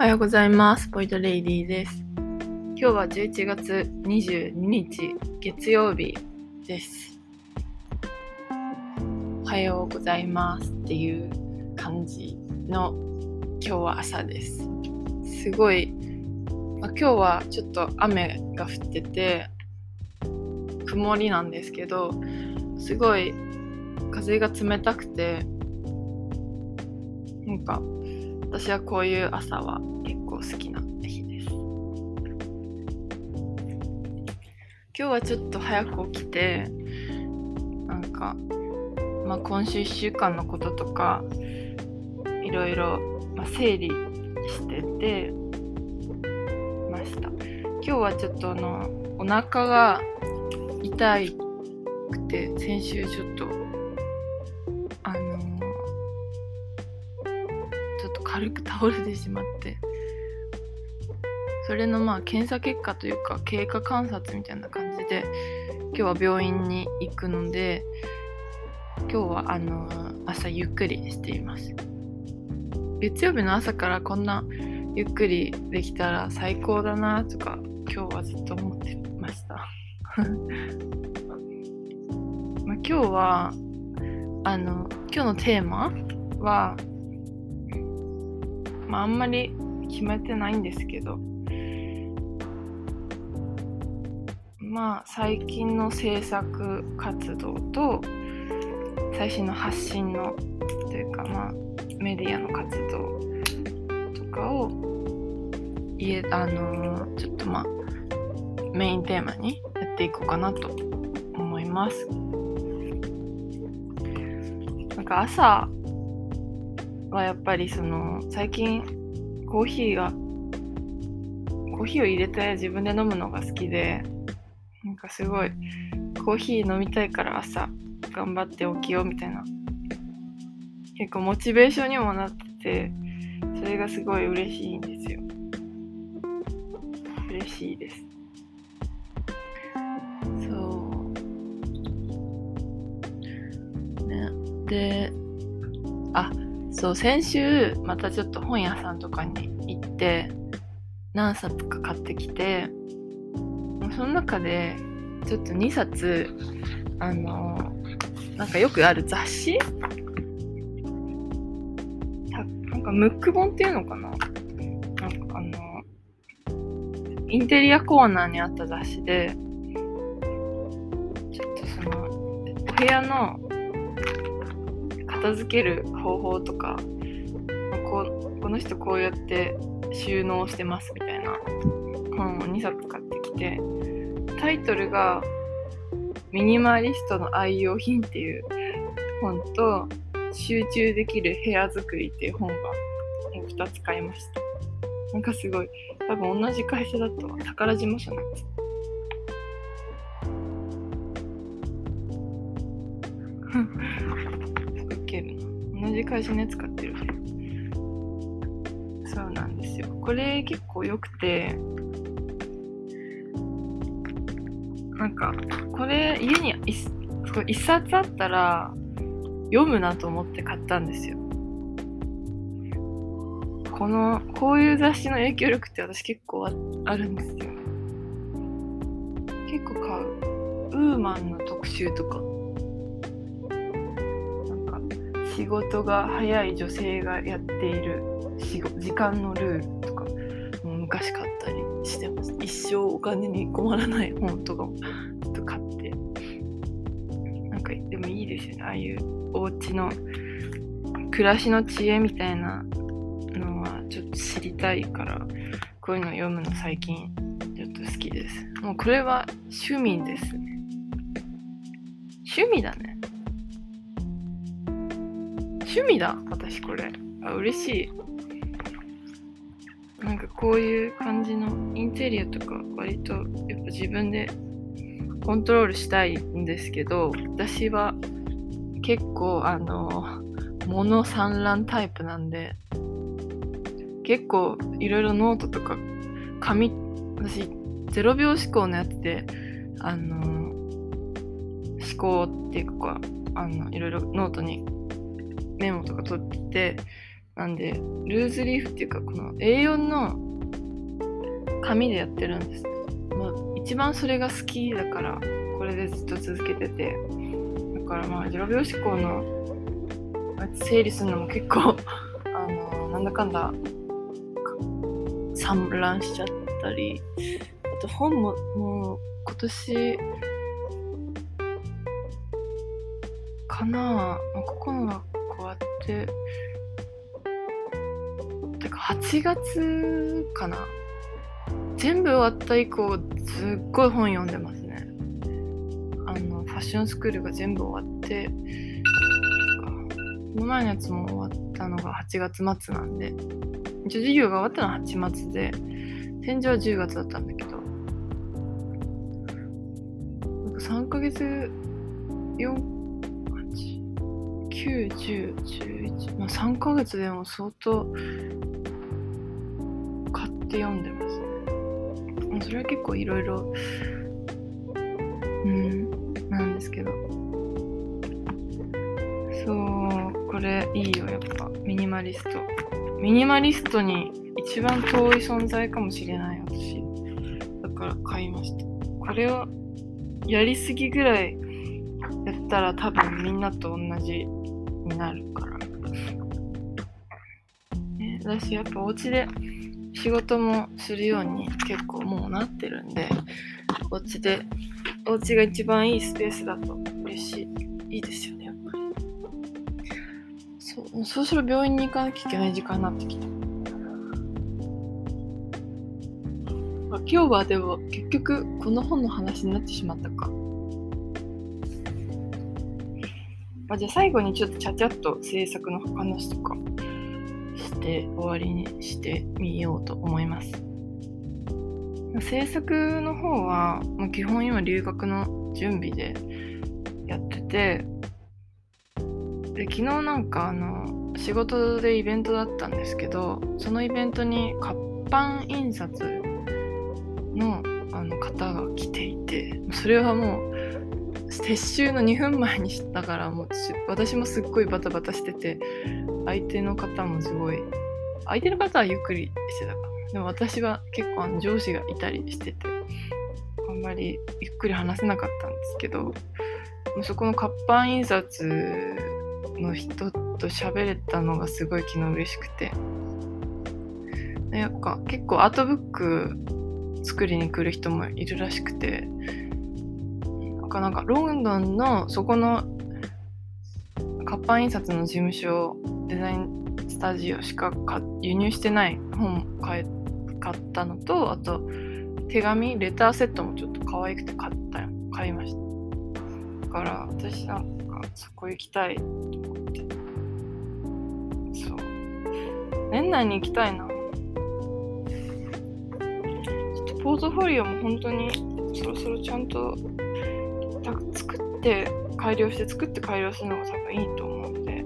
おはようございます。ポイントレイディーです。今日は11月22日月曜日です。おはようございますっていう感じの今日は朝です。すごい、まあ、今日はちょっと雨が降ってて曇りなんですけど、すごい風が冷たくて、なんか私はこういう朝は結構好きな日です。今日はちょっと早く起きて、なんか、まあ、今週1週間のこととか、いろいろ、整理しててました。今日はちょっとあの、お腹が痛くて、先週ちょっと、軽く倒れてしまって。それのまあ検査結果というか経過観察みたいな感じで今日は病院に行くので今日はあの朝ゆっくりしています。月曜日の朝からこんなゆっくりできたら最高だなとか今日はずっと思ってました。まあ今日はあの今日のテーマはまあ、あんまり決めてないんですけど、まあ、最近の制作活動と、最新の発信の、というか、まあ、メディアの活動とかを、いえ、あのーちょっとまあ、メインテーマにやっていこうかなと思います。なんか朝、はやっぱりその最近コーヒーがコーヒーを入れて自分で飲むのが好きでなんかすごいコーヒー飲みたいから朝頑張って起きようみたいな結構モチベーションにもなっててそれがすごい嬉しいんですよ。嬉しいです。そう。ね。であそう先週またちょっと本屋さんとかに行って何冊か買ってきてその中でちょっと2冊あのなんかよくある雑誌？たなんかムック本っていうのかな？なんかあのインテリアコーナーにあった雑誌でちょっとそのお部屋の片付ける方法とかここの人こうやって収納してますみたいな本を2冊買ってきてタイトルが「ミニマリストの愛用品」っていう本と「集中できる部屋作り」っていう本が2つ買いました。なんかすごい多分同じ会社だと宝島社なんですじ会社のやつ買ってる。そうなんですよ。これ結構良くてなんかこれ家に一冊あったら読むなと思って買ったんですよ。このこういう雑誌の影響力って私結構ああるんですよ。結構買う。ウーマンの特集とか。仕事が早い女性がやっている時間のルールとかもう昔買ったりしてます。一生お金に困らない本とかもと買って。なんかでもいいですよね。ああいうお家の暮らしの知恵みたいなのはちょっと知りたいからこういうの読むの最近ちょっと好きです。もうこれは趣味ですね。趣味だね。趣味だ私これ。あ嬉しい。なんかこういう感じのインテリアとか割とやっぱ自分でコントロールしたいんですけど私は結構あの物散乱タイプなんで結構いろいろノートとか紙私0秒思考のやつであの思考っていうかあのいろいろノートにメモとか取ってなんでルーズリーフっていうかこの A4 の紙でやってるんです、まあ、一番それが好きだからこれでずっと続けてて。だからまあ0秒思考の整理するのも結構 あのなんだかんだ散乱しちゃったりあと本ももう今年かな、まあ、ここのて。てから8月かな。全部終わった以降すっごい本読んでますね。あのファッションスクールが全部終わって。この前のやつも終わったのが8月末なんで。一応授業が終わったのは8月で。展示は10月だったんだけど。なんか3ヶ月4 9、10、11、まあ、3ヶ月でも相当買って読んでますね。それは結構いろいろ、うん、なんですけど。そう、これいいよ、やっぱ。ミニマリスト。ミニマリストに一番遠い存在かもしれない、私。だから買いました。これをやりすぎぐらいたら多分みんなと同じになるから。ね、私やっぱお家で仕事もするように結構もうなってるんで、お家で、お家が一番いいスペースだと嬉しい。いいですよね、やっぱり。そう、そろそろ病院に行かなきゃいけない時間になってきた。今日はでも結局この本の話になってしまったか。まあ、じゃあ最後にちょっとちゃちゃっと制作の話とかして終わりにしてみようと思います。制作の方は、まあ、基本今留学の準備でやっててで昨日なんかあの仕事でイベントだったんですけどそのイベントに活版印刷のあの方が来ていてそれはもう撤収の2分前に知ったからもう私もすっごいバタバタしてて相手の方もすごい相手の方はゆっくりしてたか。でも私は結構あの上司がいたりしててあんまりゆっくり話せなかったんですけどそこの活版印刷の人と喋れたのがすごい昨日嬉しくて。なんか結構アートブック作りに来る人もいるらしくてかなんかロンドンのそこの活版印刷の事務所デザインスタジオしか輸入してない本買買ったのとあと手紙レターセットもちょっと可愛くて買った買いました。だから私なんかそこ行きたいと思って。そう。年内に行きたいな。ちょっとポートフォリオも本当にそろそろちゃんと作って改良して作って改良するのが多分いいと思うんで。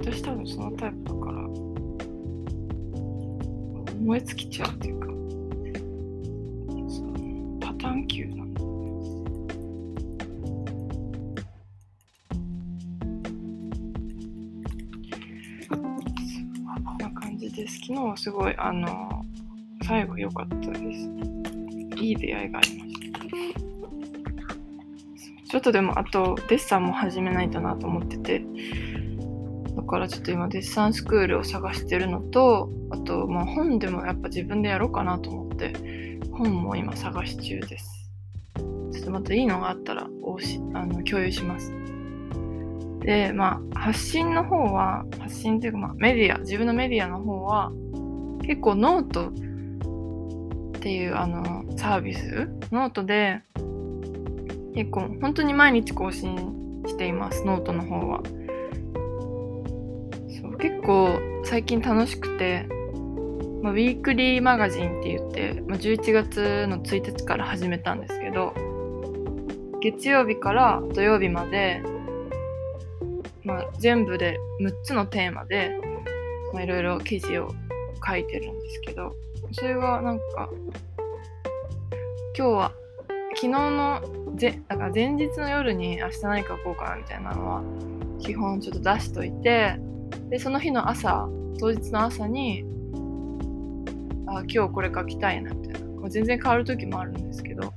私多分そのタイプだから。燃え尽きちゃうっていうか。パターン級なんだこんな感じです。昨日はすごいあの最後良かったです。いい出会いがありました。ちょっとでもあとデッサンも始めないとなと思ってて。だからちょっと今デッサンスクールを探してるのとあとまあ本でもやっぱ自分でやろうかなと思って本も今探し中です。ちょっとまたいいのがあったらおしあの共有します。でまあ発信の方は発信っていうかまあメディア自分のメディアの方は結構ノートっていうあのサービス？ノートで結構本当に毎日更新していますノートの方は。そう結構最近楽しくて、まあ、ウィークリーマガジンって言って、まあ、11月の1日から始めたんですけど月曜日から土曜日まで、まあ、全部で6つのテーマでいろいろ記事を書いてるんですけどそれがなんか今日は昨日のぜだから前日の夜に明日何か書こうかなみたいなのは基本ちょっと出しといてでその日の朝当日の朝にあ今日これ書きたいなみたいな。全然変わる時もあるんですけど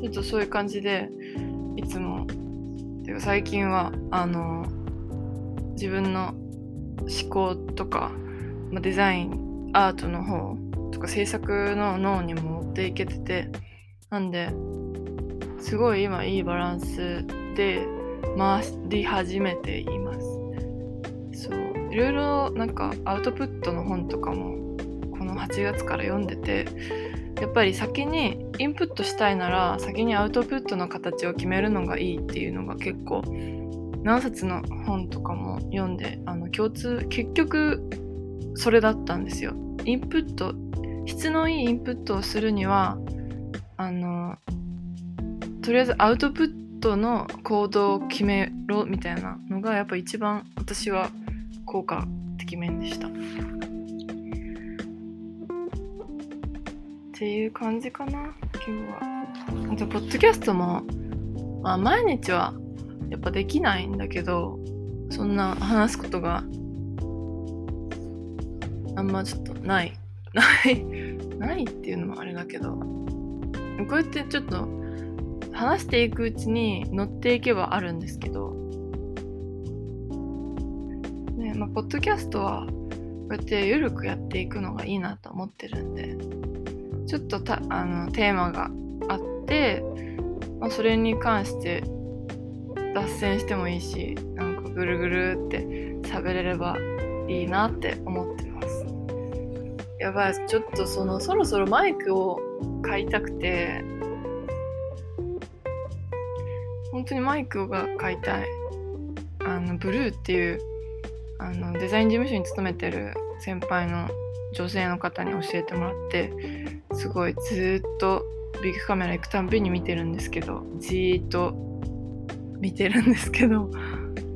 ちょっとそういう感じでいつもてか最近はあの自分の思考とか、まあ、デザインアートの方とか制作の脳にも持っていけててなんですごい今いいバランスで回り始めていますそういろいろなんかアウトプットの本とかもこの8月から読んでてやっぱり先にインプットしたいなら先にアウトプットの形を決めるのがいいっていうのが結構何冊の本とかも読んであの共通結局それだったんですよ。インプット質のいいインプットをするにはあのとりあえずアウトプットの行動を決めろみたいなのがやっぱ一番私は効果的面でした。っていう感じかな今日は。あとポッドキャストも、まあ、毎日はやっぱできないんだけどそんな話すことがあんまちょっとないないないっていうのもあれだけどこうやってちょっと話していくうちに乗っていけばあるんですけど。ねまあポッドキャストはこうやって緩くやっていくのがいいなと思ってるんでちょっとたあのテーマがあって、まあ、それに関して脱線してもいいしなんかぐるぐるって喋れればいいなって思ってます。やばいちょっとそのそろそろマイクを買いたくて本当にマイクが買いたい。あのブルーっていうあのデザイン事務所に勤めてる先輩の女性の方に教えてもらってすごいずっとビッグカメラ行くたんびに見てるんですけどじーっと見てるんですけど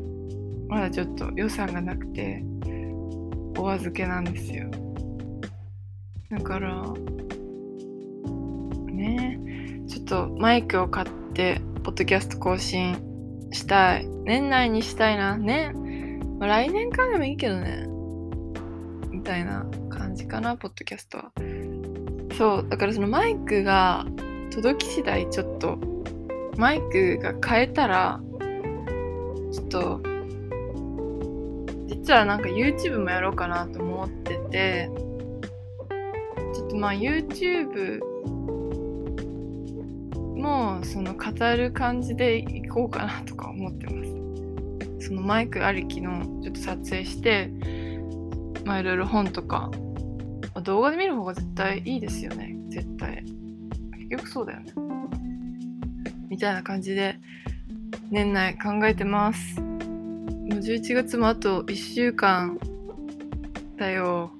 まだちょっと予算がなくてお預けなんですよ。だからねちょっとマイクを買ってポッドキャスト更新したい。年内にしたいな。ね、まあ、来年からでもいいけどね。みたいな感じかなポッドキャストは。そう。だからそのマイクが届き次第ちょっとマイクが変えたらちょっと実はなんか YouTube もやろうかなと思っててちょっとまあ YouTube もその語る感じでいこうかなとか思ってます。そのマイクありきのちょっと撮影してまあいろいろ本とかまあ動画で見る方が絶対いいですよね。絶対。結局そうだよね。みたいな感じで年内考えてます。もう11月もあと1週間だよ。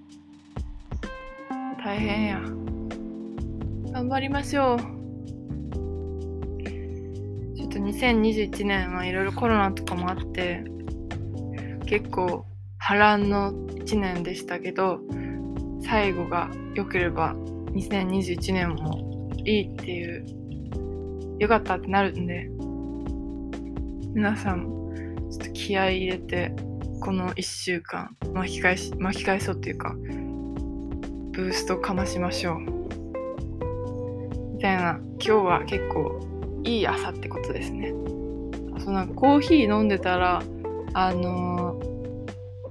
大変や。頑張りましょう。2021年はいろいろコロナとかもあって結構波乱の1年でしたけど最後が良ければ2021年もいいっていう良かったってなるんで皆さんもちょっと気合い入れてこの1週間巻き返し巻き返そうっていうかブーストかましましょう。みたいな。今日は結構いい朝ってことですね。そのコーヒー飲んでたらあの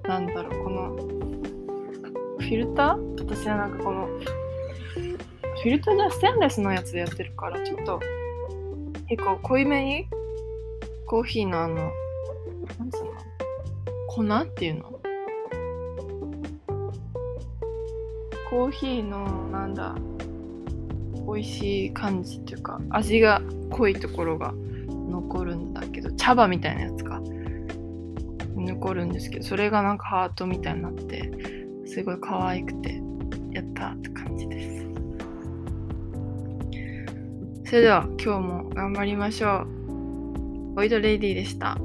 ー、なんだろうこのフィルター？私はなんかこの、フィルターじゃステンレスのやつでやってるから、ちょっと、結構濃いめに、コーヒーのあの、なんつうの？粉っていうの？コーヒーの、なんだ、美味しい感じっていうか、味が濃いところが残るんだけど、茶葉みたいなやつか。残るんですけど、それがなんかハートみたいになって、すごい可愛くてやったって感じですそれでは今日も頑張りましょうボイドレディでした